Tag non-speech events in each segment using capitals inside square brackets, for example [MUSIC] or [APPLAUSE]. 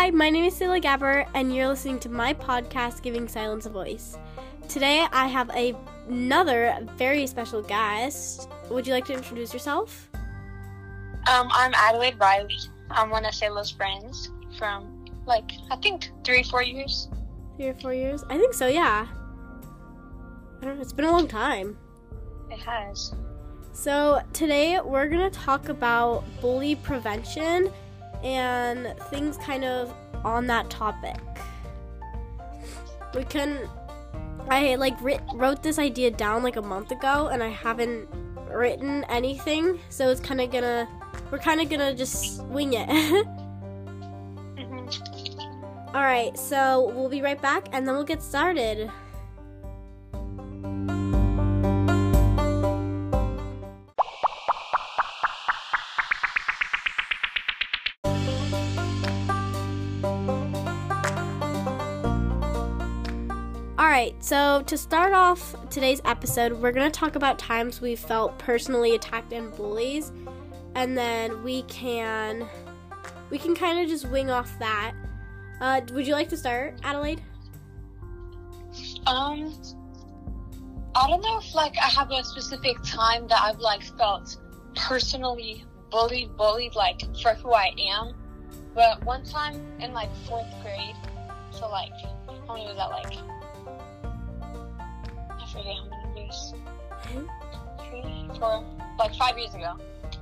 Hi, my name is Selah Gabbert, and you're listening to my podcast, Giving Silence a Voice. Today, I have a, another very special guest. Would you like to introduce yourself? Um, I'm Adalaide Riley. I'm one of Selah's friends from, like, I think three, four years. Three or four years? I think so, yeah. I don't know, it's been a long time. It has. So, today we're going to talk about bully prevention and things kind of on that topic. We can. I like writ- wrote this idea down like a month ago and I haven't written anything, so it's kind of gonna. We're kind of gonna just wing it. [LAUGHS] hmm Alright, so we'll be right back and then we'll get started. Alright, so to start off today's episode, we're going to talk about times we felt personally attacked and bullies, and then we can we can kind of just wing off that. Uh, would you like to start, Adalaide? Um, I don't know if, like, I have a specific time that I've, like, felt personally bullied, bullied, like, for who I am. But one time in, like, fourth grade, so, like, how many was that, like? How many years. three, four, like five years ago.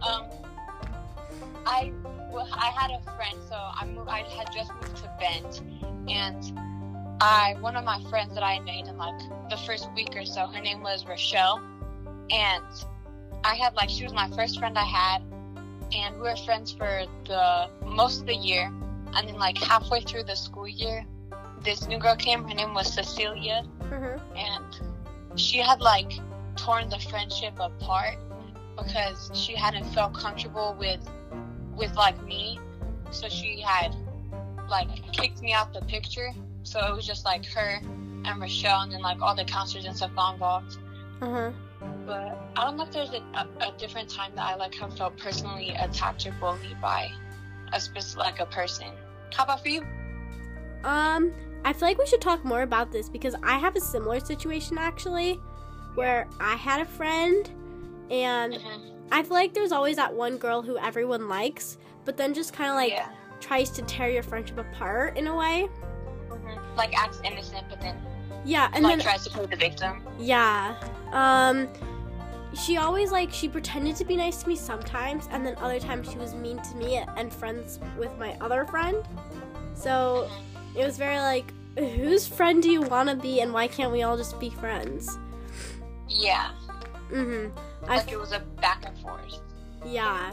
Um, I I had a friend, so I moved. I had just moved to Bend, and I one of my friends that I made in like the first week or so. Her name was Rochelle, and I had like she was my first friend I had, and we were friends for the most of the year, and then like halfway through the school year, this new girl came. Her name was Cecilia, Mm-hmm. and she had like torn the friendship apart because she hadn't felt comfortable with with like me. So she had like kicked me out the picture. So it was just like her and Rochelle and then like all the counselors and stuff got involved. Uh-huh. but I don't know if there's a, a, a different time that I like have felt personally attacked or bullied by a specific like a person. How about for you? Um, I feel like we should talk more about this because I have a similar situation actually, where I had a friend, and Mhm. I feel like there's always that one girl who everyone likes, but then just kind of like yeah tries to tear your friendship apart in a way. Mhm. like acts innocent but then Yeah, and like then tries to play the victim Yeah. Um she always like she pretended to be nice to me sometimes and then other times she was mean to me and friends with my other friend. So it was very like whose friend do you want to be and why can't we all just be friends? yeah Mhm. I like it was a back and forth. yeah.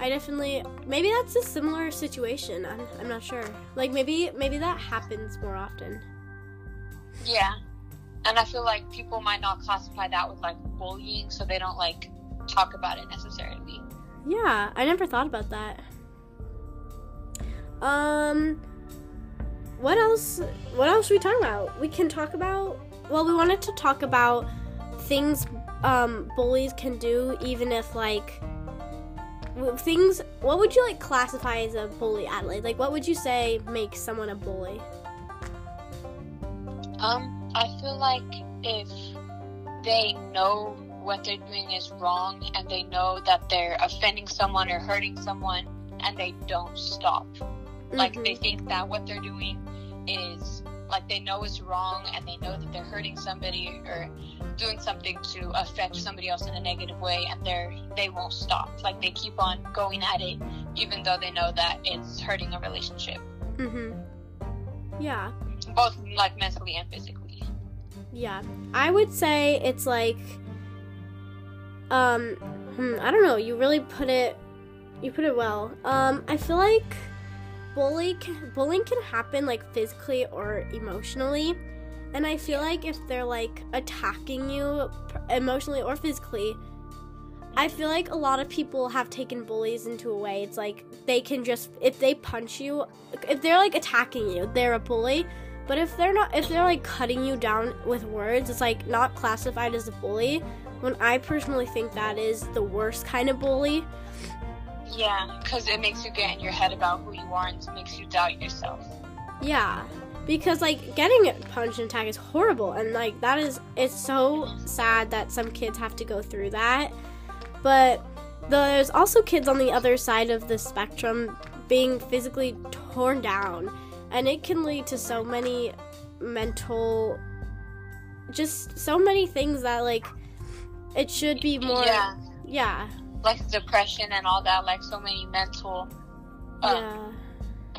I definitely maybe that's a similar situation. I'm I'm not sure. Like maybe maybe that happens more often. Yeah, and I feel like people might not classify that with like bullying, so they don't like talk about it necessarily. Yeah, I never thought about that. Um, what else? What else are we talking about? We can talk about. Well, we wanted to talk about things um, bullies can do, even if like things. What would you like classify as a bully, Adalaide? Like, what would you say makes someone a bully? Um, I feel like if they know what they're doing is wrong and they know that they're offending someone or hurting someone and they don't stop. Like Mhm. they think that what they're doing is like they know is wrong and they know that they're hurting somebody or doing something to affect somebody else in a negative way and they're they won't stop. Like they keep on going at it even though they know that it's hurting a relationship. Mhm. Yeah. Both like mentally and physically. Yeah, I would say it's like, um, hmm, I don't know. You really put it, you put it well. Um, I feel like bully can, bullying can happen like physically or emotionally, and I feel like if they're like attacking you emotionally or physically, I feel like a lot of people have taken bullies into a way. It's like they can just if they punch you, if they're like attacking you, they're a bully. But if they're not, if they're like cutting you down with words, it's like not classified as a bully. When I personally think that is the worst kind of bully. Yeah, because it makes you get in your head about who you are and makes you doubt yourself. Yeah. Because like getting punched and attacked is horrible and like that is it's so sad that some kids have to go through that. But there's also kids on the other side of the spectrum being physically torn down and it can lead to so many mental just so many things that like it should be more Yeah, yeah like depression and all that, like so many mental um, yeah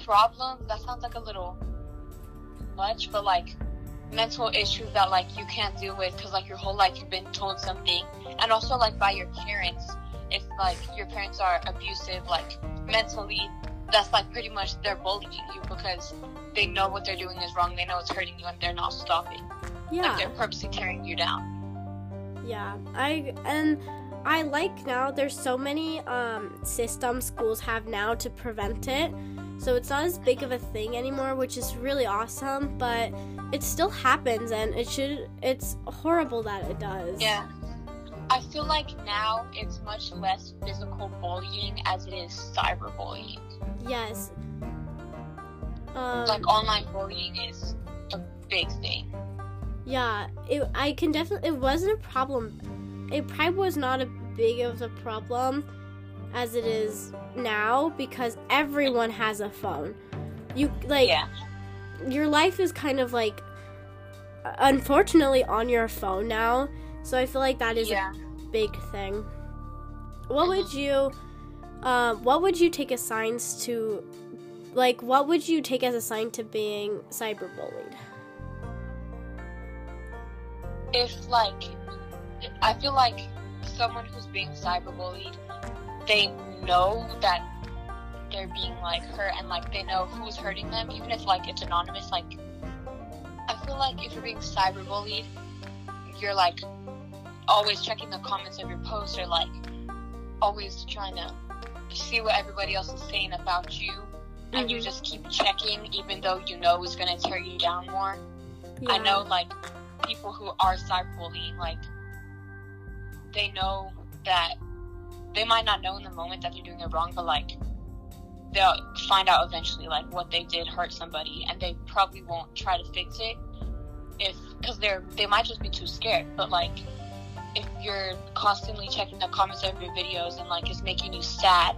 problems. That sounds like a little much, but like mental issues that like you can't deal with because like your whole life you've been told something, and also like by your parents. If like your parents are abusive, like mentally, that's like pretty much they're bullying you because they know what they're doing is wrong. They know it's hurting you, and they're not stopping. yeah Like they're purposely tearing you down. Yeah, I and I like now there's so many um, systems schools have now to prevent it. So it's not as big of a thing anymore, which is really awesome, but it still happens and it should it's horrible that it does. Yeah. I feel like now it's much less physical bullying as it is cyberbullying. Yes. Um, like online bullying is a big thing. Yeah, it, I can definitely. It wasn't a problem. It probably was not a big of a problem as it is now because everyone has a phone. You like yeah. your life is kind of like unfortunately on your phone now. So I feel like that is Yeah. a big thing. What would you um what would you take as signs to like what would you take as a sign to being cyberbullied? If like I feel like someone who's being cyberbullied, they know that they're being like hurt and like they know who's hurting them, even if like it's anonymous. Like I feel like if you're being cyberbullied, you're like always checking the comments of your posts or like always trying to see what everybody else is saying about you. And you Mhm. just keep checking, even though you know it's gonna tear you down more. I know like people who are cyberbullying, like they know that they might not know in the moment that they're doing it wrong, but like they'll find out eventually like what they did hurt somebody, and they probably won't try to fix it if because they're they might just be too scared. But like if you're constantly checking the comments of your videos and like it's making you sad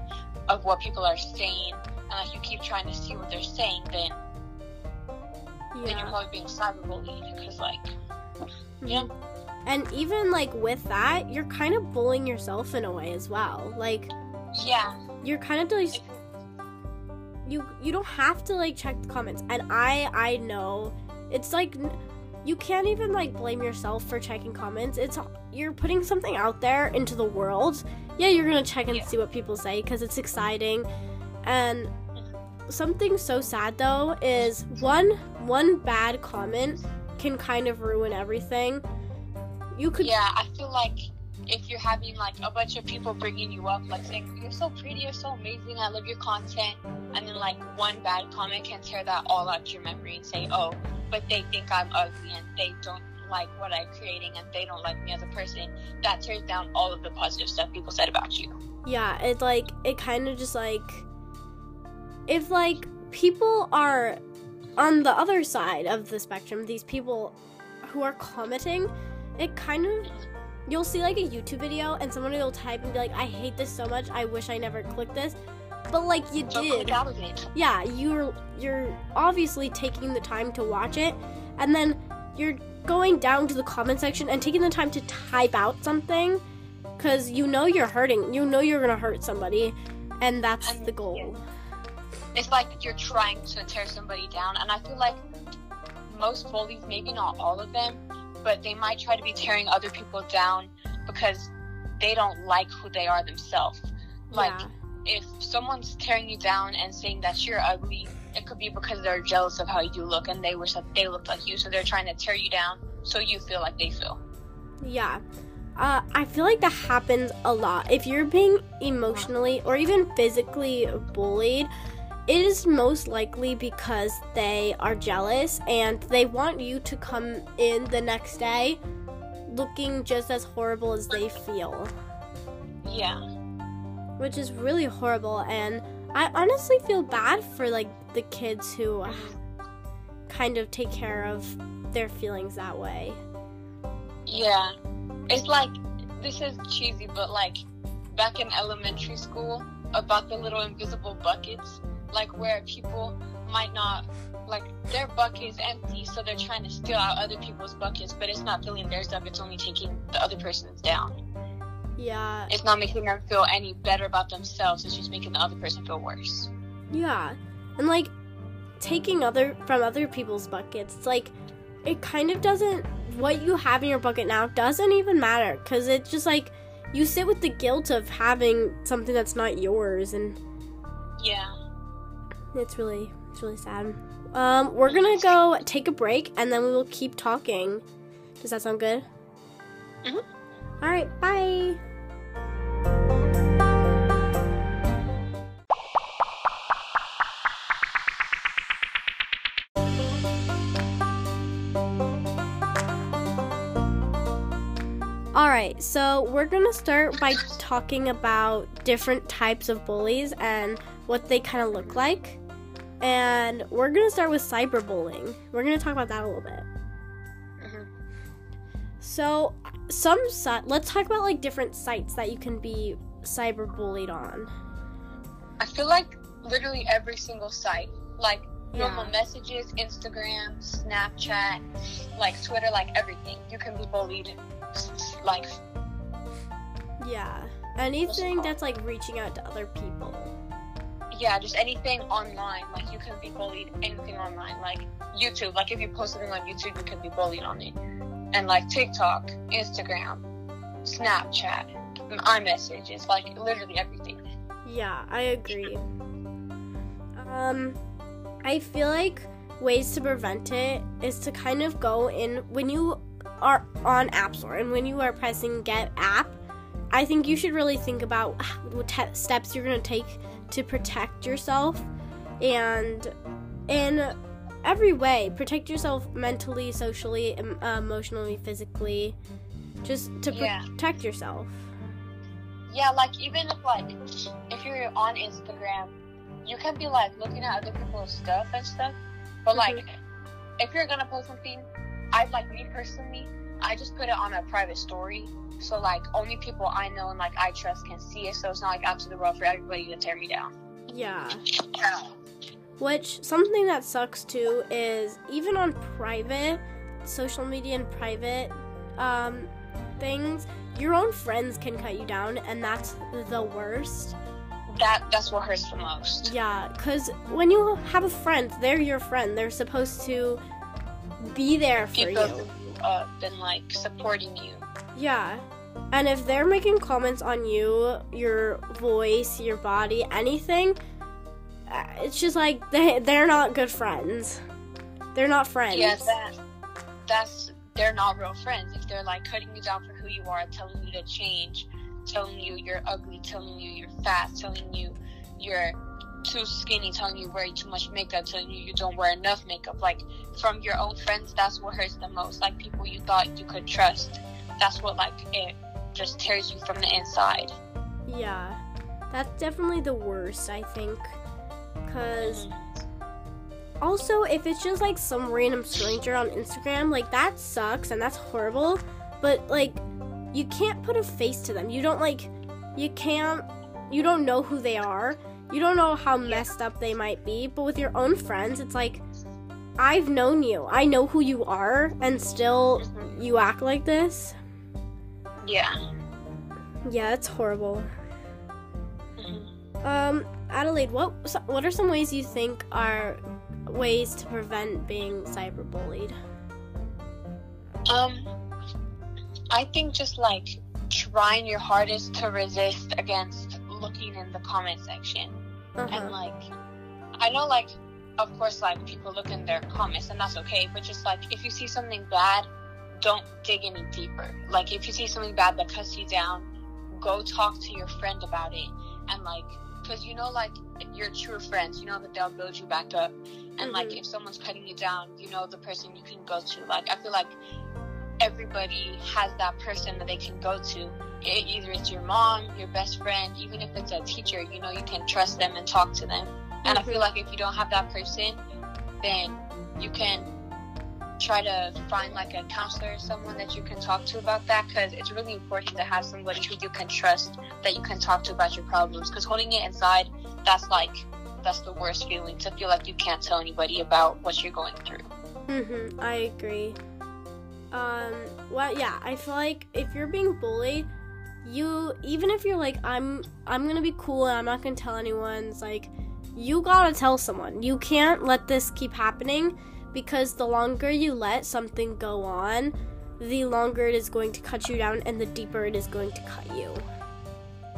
of what people are saying, and like you keep trying to see what they're saying, then then you're Yeah. probably being cyberbullied because like mm-hmm. yeah. And even like with that, you're kind of bullying yourself in a way as well. Like yeah you're kind of like you you don't have to like check the comments. And I I know it's like you can't even like blame yourself for checking comments. It's you're putting something out there into the world. Yeah, you're going to check and Yeah. see what people say cuz it's exciting. And something so sad though is one one bad comment can kind of ruin everything. You could yeah i feel like if you're having like a bunch of people bringing you up like saying you're so pretty you're so amazing i love your content and then like one bad comment can tear that all out your memory and say oh but they think i'm ugly and they don't like what i'm creating and they don't like me as a person that tears down all of the positive stuff people said about you. Yeah it like it kind of just like if like people are on the other side of the spectrum these people who are commenting it kind of you'll see like a youtube video and someone will type and be like i hate this so much i wish i never clicked this. But like you so did. click out of it. Yeah you're you're obviously taking the time to watch it and then you're going down to the comment section and taking the time to type out something because you know you're hurting you know you're gonna hurt somebody and that's And- the goal. it's like you're trying to tear somebody down and i feel like most bullies maybe not all of them but they might try to be tearing other people down because they don't like who they are themselves. Like yeah. if someone's tearing you down and saying that you're ugly it could be because they're jealous of how you look and they wish that they looked like you so they're trying to tear you down so you feel like they feel. Yeah. Uh, i feel like that happens a lot. If you're being emotionally or even physically bullied it is most likely because they are jealous and they want you to come in the next day looking just as horrible as they feel. yeah which is really horrible. And I honestly feel bad for like the kids who kind of take care of their feelings that way. Yeah. It's like, this is cheesy, but like back in elementary school, about the little invisible buckets, like where people might not, like their bucket is empty, so they're trying to steal out other people's buckets, but it's not filling theirs up, it's only taking the other person's down. Yeah. It's not making them feel any better about themselves, it's just making the other person feel worse. Yeah. And like taking other from other people's buckets, it's like it kind of doesn't what you have in your bucket now doesn't even matter cuz it's just like you sit with the guilt of having something that's not yours and Yeah. It's really it's really sad. Um we're to go take a break and then we will keep talking. Does that sound good? Mhm. All right, bye. Alright, so we're gonna start by talking about different types of bullies and what they kind of look like. And we're gonna start with cyberbullying. We're gonna talk about that a little bit. Mhm. So, some si- let's talk about like different sites that you can be cyberbullied on. I feel like literally every single site, like normal messages, Instagram, Snapchat, like Twitter, like everything, you can be bullied. Like, Yeah. Anything that's like reaching out to other people. Yeah, just anything online. Like, you can be bullied anything online. Like YouTube, like if you post something on YouTube, you can be bullied on it. And like TikTok, Instagram, Snapchat, iMessages, like literally everything. Yeah, I agree. Um, I feel like ways to prevent it is to kind of go in when you are on App Store and when you are pressing Get App. I think you should really think about what te- steps you're going to take to protect yourself and in every way protect yourself mentally, socially, em- uh, emotionally, physically, just to Yeah. protect yourself. Yeah, like even if like if you're on Instagram, you can be like looking at other people's stuff and stuff. But like if you're gonna post something, I like me personally, I just put it on a private story. So like only people I know and like I trust can see it. So it's not like out to the world for everybody to tear me down. Yeah. Which something that sucks too is even on private social media and private um, things, your own friends can cut you down, and that's the worst. That that's what hurts the most. Yeah, because when you have a friend, they're your friend. They're supposed to be there for People you. uh, been like supporting you. Yeah. And if they're making comments on you, your voice, your body, anything, uh, it's just like they, they're not good friends. They're not friends. That that's they're not real friends. If they're like cutting you down for who you are, telling you to change, telling you you're ugly, telling you you're fat, telling you you're too skinny, telling you wear too much makeup, telling you you don't wear enough makeup. Like from your own friends, that's what hurts the most. Like people you thought you could trust. That's what like it just tears you from the inside. Yeah. That's definitely the worst, I think. Because also, if it's just like some random stranger on Instagram, like that sucks and that's horrible. But like, you can't put a face to them. You don't like, you can't, you don't know who they are. You don't know how messed up they might be. But with your own friends, it's like, I've known you. I know who you are, and still Mhm. you act like this. Yeah. Yeah, it's horrible. Mhm. Um, Adalaide, what what are some ways you think are ways to prevent being cyberbullied? Um, I think just like trying your hardest to resist against looking in the comment section. and Uh-huh. like i know like of course like people look in their comments and that's okay but just like if you see something bad don't dig any deeper like if you see something bad that cuts you down go talk to your friend about it and like because you know like your true friends you know that they'll build you back up and like Mhm. if someone's cutting you down you know the person you can go to like i feel like everybody has that person that they can go to. It, either it's your mom, your best friend, even if it's a teacher, you know, you can trust them and talk to them. And I feel like if you don't have that person, then you can try to find like a counselor or someone that you can talk to about that because it's really important to have somebody who you can trust that you can talk to about your problems because holding it inside that's like that's the worst feeling to feel like you can't tell anybody about what you're going through Mhm. I agree. Um. Well, yeah. I feel like if you're being bullied, you even if you're like I'm I'm gonna be cool and I'm not gonna tell anyone. It's like you gotta tell someone. You can't let this keep happening because the longer you let something go on, the longer it is going to cut you down and the deeper it is going to cut you.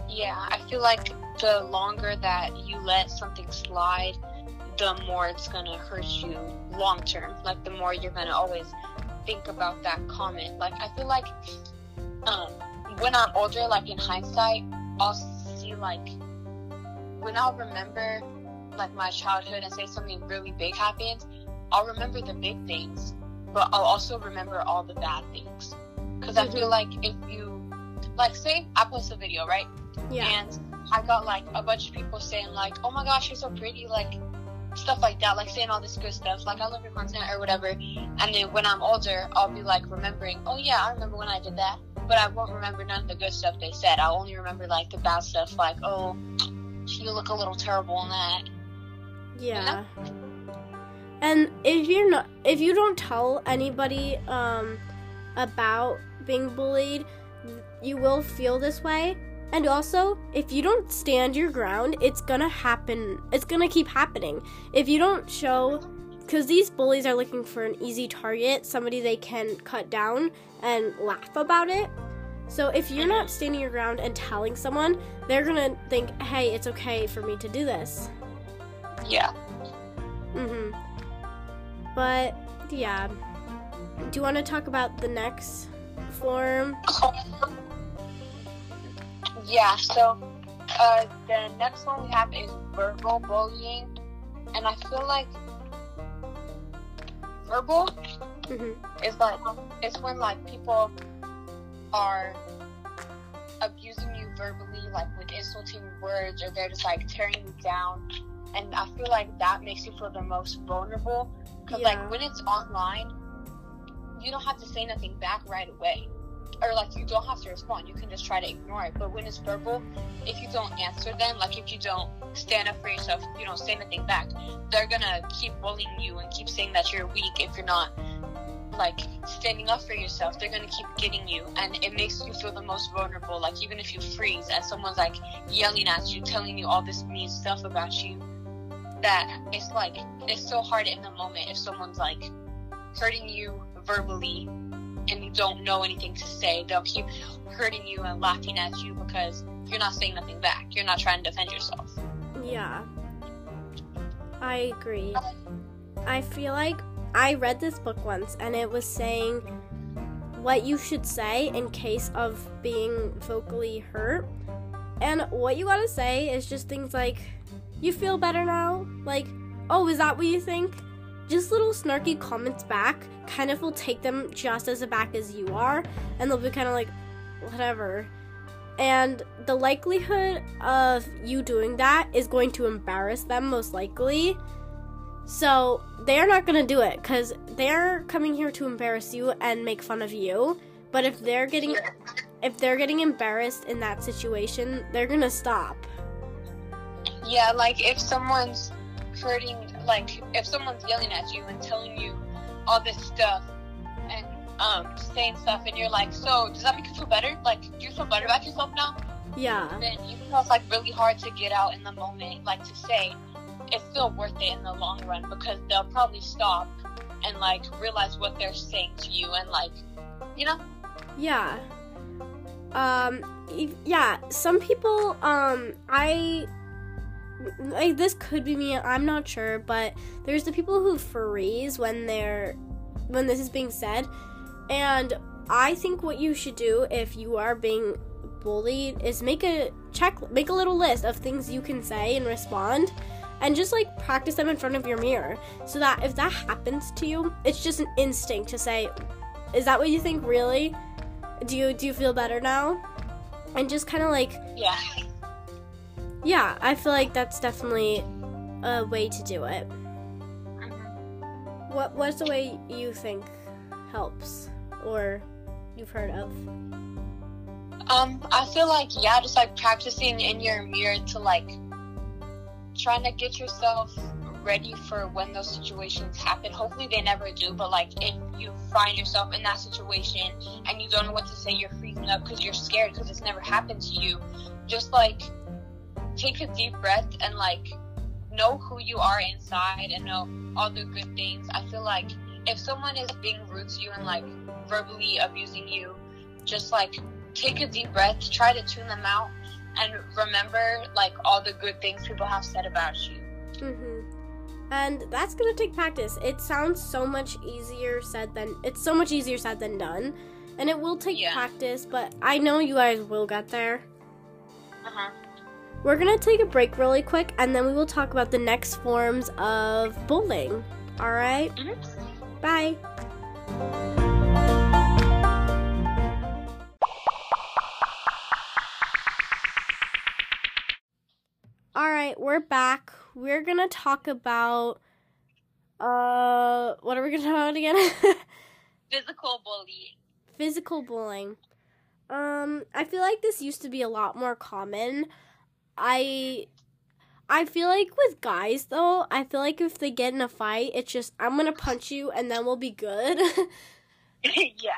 yeah i feel like the longer that you let something slide the more it's gonna hurt you long term like the more you're gonna always think about that comment like i feel like um when i'm older like in hindsight i'll see like when i'll remember like my childhood and say something really big happened i'll remember the big things but i'll also remember all the bad things because i feel mm-hmm. like if you like say i post a video right Yeah. and I got like a bunch of people saying like, "Oh my gosh, you're so pretty," like stuff like that, like saying all this good stuff, like I love your content or whatever. And then when I'm older, I'll be like remembering, "Oh yeah, I remember when I did that," but I won't remember none of the good stuff they said. I'll only remember like the bad stuff, like, "Oh, you look a little terrible in that." Yeah. And if you're not if you don't tell anybody um about being bullied, you will feel this way. And also, if you don't stand your ground, it's to happen. It's to keep happening. If you don't show cuz these bullies are looking for an easy target, somebody they can cut down and laugh about it. So if you're not standing your ground and telling someone, they're to think, "Hey, it's okay for me to do this." Yeah. Mhm. But yeah. Do you want to talk about the next form? Yeah. So, uh, the next one we have is verbal bullying, and I feel like verbal Mhm. It's like it's when like people are abusing you verbally, like with insulting words, or they're just like tearing you down. And I feel like that makes you feel the most vulnerable. Because Yeah. like when it's online, you don't have to say nothing back right away, or like you don't have to respond. You can just try to ignore it. But when it's verbal, if you don't answer them, like if you don't stand up for yourself, you don't say nothing back, they're gonna keep bullying you and keep saying that you're weak if you're not like standing up for yourself they're gonna keep getting you and it makes you feel the most vulnerable like even if you freeze and someone's like yelling at you telling you all this mean stuff about you that it's like it's so hard in the moment if someone's like hurting you verbally and you don't know anything to say they'll keep hurting you and laughing at you because you're not saying nothing back you're not trying to defend yourself Yeah. I agree. I feel like I read this book once and it was saying what you should say in case of being vocally hurt. And what you gotta say is just things like, you feel better now? Like, oh, is that what you think? Just little snarky comments back kind of will take them just as aback as you are, and they'll be kind of like, whatever. And the likelihood of you doing that is going to embarrass them, most likely. So they're not gonna do it because they're coming here to embarrass you and make fun of you. But if they're getting if they're getting embarrassed in that situation, they're gonna stop. Yeah, like if someone's hurting, like if someone's yelling at you and telling you all this stuff and um saying stuff, and you're like, so does that make you feel better? Like, do you feel better about yourself now? Yeah. Then even though it's like really hard to get out in the moment, like to say, it's still worth it in the long run because they'll probably stop and like realize what they're saying to you and like, you know, Yeah. Um yeah, some people um I like this could be me, I'm not sure, but there's the people who freeze when they're when this is being said. And I think what you should do if you are being bullied is make a check make a little list of things you can say and respond and just like practice them in front of your mirror so that if that happens to you, it's just an instinct to say is that what you think really? Do you do you feel better now? And just kind of like Yeah. Yeah, I feel like that's definitely a way to do it. Mhm. What what's the way you think helps or you've heard of? Um, I feel like yeah, just like practicing in your mirror to like trying to get yourself ready for when those situations happen. Hopefully they never do, but like if you find yourself in that situation and you don't know what to say, you're freaking up because you're scared because it's never happened to you. Just like take a deep breath and like know who you are inside and know all the good things. I feel like if someone is being rude to you and like verbally abusing you, just like take a deep breath, try to tune them out, and remember like all the good things people have said about you. Mm-hmm. And that's gonna take practice. It sounds so much easier said than it's so much easier said than done, and it will take Yeah. practice. But I know you guys will get there. Uh huh. We're gonna take a break really quick, and then we will talk about the next forms of bullying. All right? Mhm. Bye. All right, we're back. We're gonna talk about uh, what are we gonna talk about again? [LAUGHS] Physical bullying. Physical bullying. Um, I feel like this used to be a lot more common. I I feel like with guys though, I feel like if they get in a fight, it's just I'm gonna punch you and then we'll be good. [LAUGHS] [LAUGHS] yeah.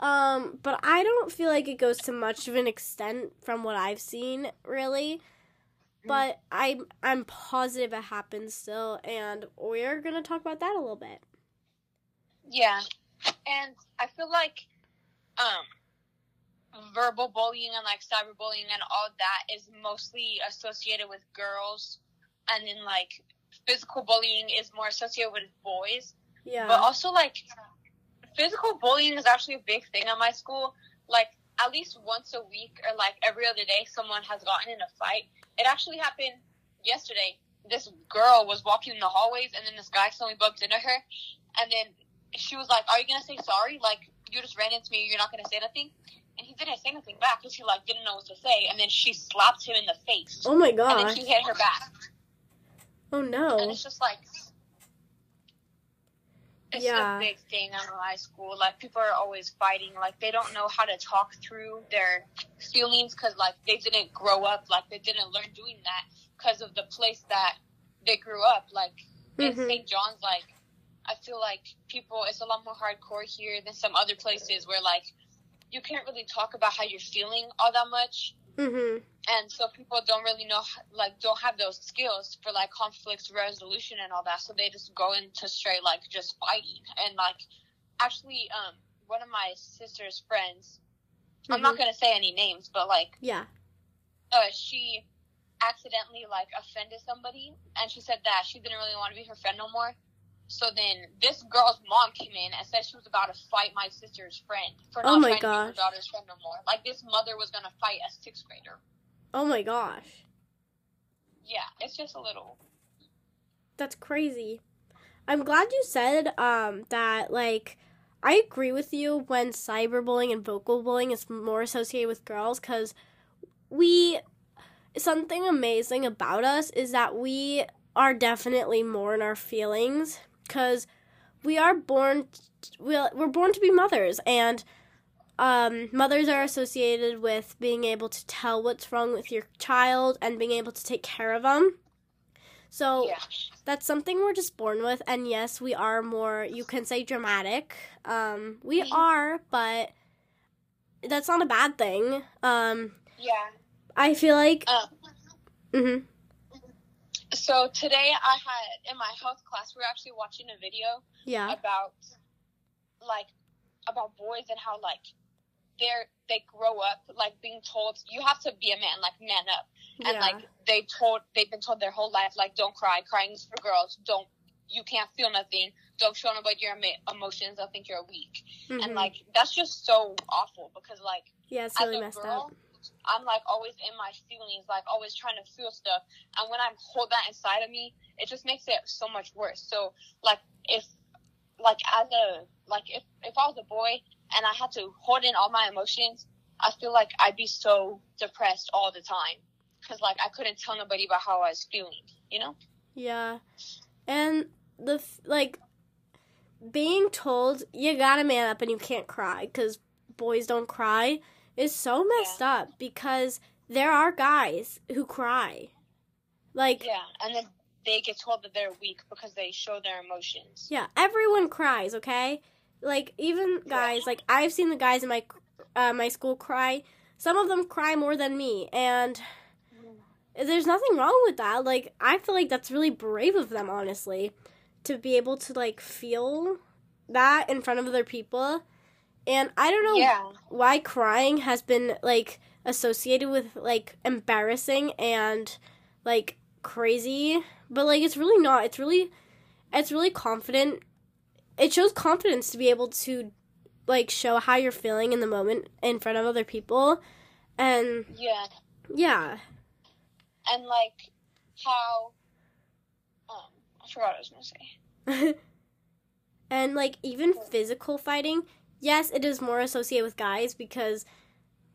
um, but I don't feel like it goes to much of an extent from what I've seen, really. But I'm I'm positive it happens still, and we're gonna talk about that a little bit. Yeah. And I feel like um verbal bullying and like cyberbullying and all that is mostly associated with girls and then like physical bullying is more associated with boys. Yeah. But also like physical bullying is actually a big thing at my school. Like at least once a week or like every other day someone has gotten in a fight. It actually happened yesterday. This girl was walking in the hallways and then this guy suddenly bumped into her and then she was like, Are you gonna say sorry? Like you just ran into me, you're not gonna say nothing? And he didn't say anything back because he like didn't know what to say and then she slapped him in the face. oh my god! And then she hit her back. Oh no! And it's just like it's Yeah. a big thing at high school. Like people are always fighting. Like they don't know how to talk through their feelings because like they didn't grow up. Like they didn't learn doing that because of the place that they grew up. Like in Mhm. St. John's, like I feel like people it's a lot more hardcore here than some other places where like you can't really talk about how you're feeling all that much Mhm. and so people don't really know like don't have those skills for like conflict resolution and all that so they just go into straight like just fighting and like actually um one of my sister's friends i'm not Mhm. gonna say any names but like Yeah. uh she accidentally like offended somebody and she said that she didn't really want to be her friend no more so then this girl's mom came in and said she was about to fight my sister's friend for Oh not my trying to be her gosh. daughter's friend no more like this mother was gonna fight a sixth grader Oh my gosh. yeah it's just a little That's crazy. I'm glad you said um that like I agree with you when cyberbullying and vocal bullying is more associated with girls cuz we something amazing about us is that we are definitely more in our feelings cuz we are born we're, we're born to be mothers and um, mothers are associated with being able to tell what's wrong with your child and being able to take care of them. So yeah. that's something we're just born with and yes we are more you can say dramatic. Um we Mhm. are but that's not a bad thing. Um yeah. I feel like um mhm So today I had in my health class we were actually watching a video yeah. about like about boys and how like they're they grow up like being told you have to be a man like man up. And yeah. like they told they've been told their whole life like don't cry crying is for girls don't you can't feel nothing don't show nobody your emotions they'll think you're weak. Mhm. and like that's just so awful because like yeah it's really messed girl, up I'm like always in my feelings, like always trying to feel stuff. And when I hold that inside of me, it just makes it so much worse. So like if like as a like if if I was a boy and I had to hold in all my emotions, I feel like I'd be so depressed all the time because like I couldn't tell nobody about how I was feeling. You know? Yeah, and the like being told you gotta man up and you can't cry because boys don't cry is so messed up because there are guys who cry. Like Yeah, and then they get told that they're weak because they show their emotions. Yeah, everyone cries, okay? Like even guys, like I've seen the guys in my uh, my school cry. Some of them cry more than me, and there's nothing wrong with that. Like I feel like that's really brave of them, honestly, to be able to like feel that in front of other people. And I don't know Yeah. why crying has been like associated with like embarrassing and like crazy but like it's really not it's really it's really confident it shows confidence to be able to like show how you're feeling in the moment in front of other people and Yeah. yeah And like how um I forgot what I was gonna say. [LAUGHS] and like even physical fighting yes it is more associated with guys because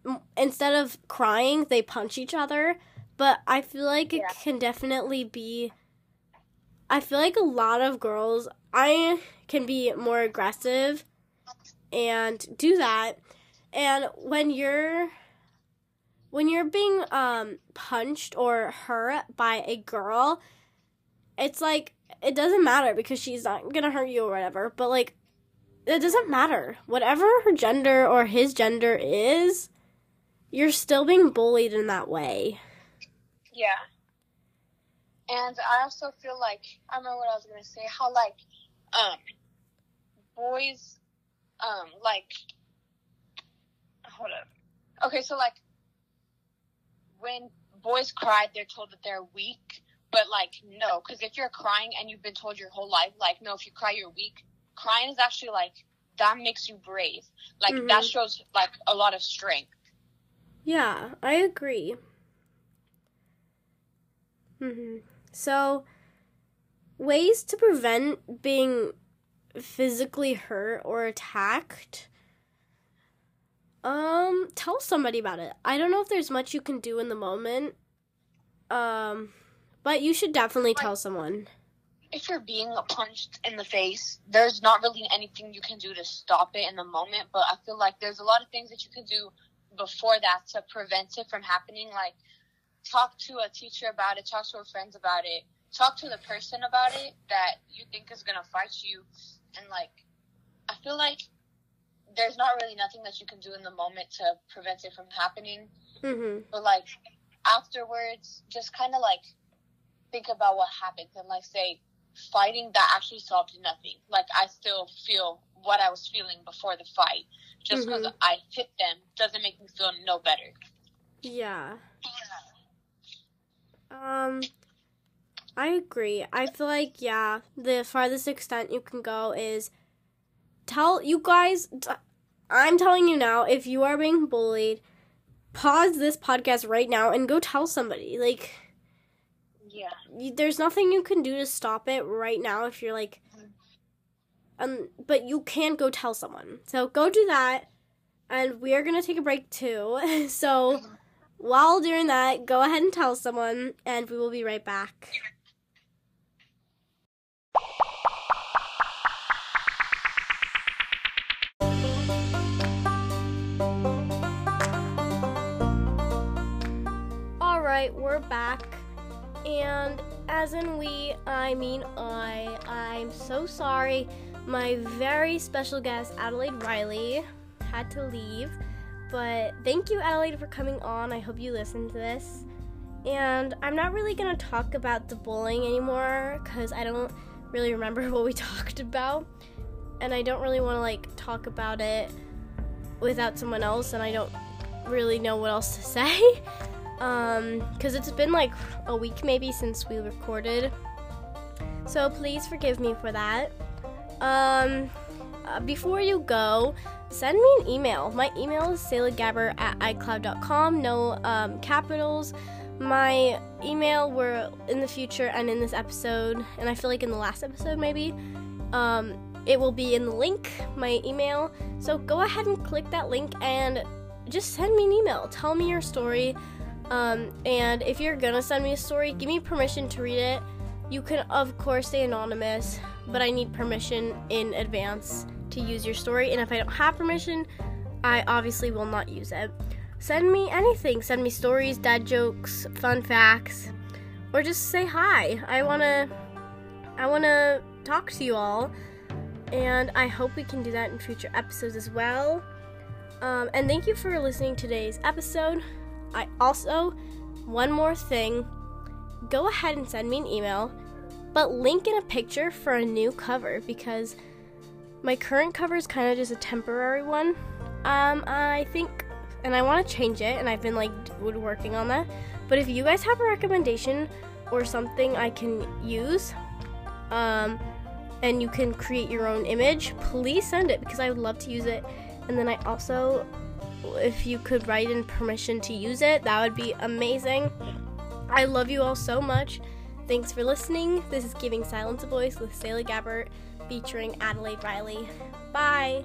m- instead of crying they punch each other but i feel like it Yeah. can definitely be i feel like a lot of girls i can be more aggressive and do that and when you're when you're being um punched or hurt by a girl it's like it doesn't matter because she's not gonna hurt you or whatever but like it doesn't matter whatever her gender or his gender is you're still being bullied in that way Yeah. And I also feel like I remember what I was gonna say, how like um boys um like hold up. Okay, so like when boys cry they're told that they're weak, but like no, because if you're crying and you've been told your whole life, like no, if you cry you're weak, crying is actually like that makes you brave. Like that Mhm. shows like a lot of strength. yeah i agree hmm so ways to prevent being physically hurt or attacked um tell somebody about it i don't know if there's much you can do in the moment um but you should definitely tell someone if you're being punched in the face, there's not really anything you can do to stop it in the moment. But I feel like there's a lot of things that you can do before that to prevent it from happening. Like talk to a teacher about it, talk to your friends about it, talk to the person about it that you think is gonna fight you, and like I feel like there's not really nothing that you can do in the moment to prevent it from happening hmm but like afterwards just kind of like think about what happened and like say fighting that actually solved nothing like i still feel what i was feeling before the fight just because Mhm. i hit them doesn't make me feel no better yeah Um, I agree. I feel like yeah, the farthest extent you can go is tell you guys. T- I'm telling you now, if you are being bullied, pause this podcast right now and go tell somebody. Like, yeah there's nothing you can do to stop it right now if you're like, um, but you can go tell someone. So go do that, and we are gonna take a break too. [LAUGHS] so while doing that, go ahead and tell someone, and we will be right back. All right, we're back. And as in we, I mean I. I'm so sorry. My very special guest, Adalaide Riley, had to leave. But thank you, Adalaide, for coming on. I hope you listen to this. And I'm not really going to talk about the bullying anymore because I don't really remember [LAUGHS] what we talked about. And I don't really want to like talk about it without someone else, and I don't really know what else to [LAUGHS] say. Um, because it's been like a week maybe since we recorded. So please forgive me for that. Um, uh, before you go, send me an email. My email is selahgabbert at icloud.com. No um, capitals. My email were in the future and in this episode, and I feel like in the last episode maybe, um, it will be in the link, my email. So go ahead and click that link and just send me an email. Tell me your story. Um, and if you're gonna send me a story, give me permission to read it. You can, of course, stay anonymous, but I need permission in advance to use your story. And if I don't have permission, I obviously will not use it. Send me anything. Send me stories, dad jokes, fun facts, or just say hi. I wanna, I wanna talk to you all and I hope we can do that in future episodes as well. Um, and thank you for listening to today's episode. I also, one more thing, go ahead and send me an email, but link in a picture for a new cover because my current cover is kind of just a temporary one. Um, I think, and I want to change it, and I've been like working on that. But if you guys have a recommendation or something I can use, um, and you can create your own image, please send it because I would love to use it. And then I also, if you could write in permission to use it, that would be amazing. I love you all so much. Thanks for listening. This is Giving Silence a Voice with Selah Gabbert featuring Adalaide Riley. Bye.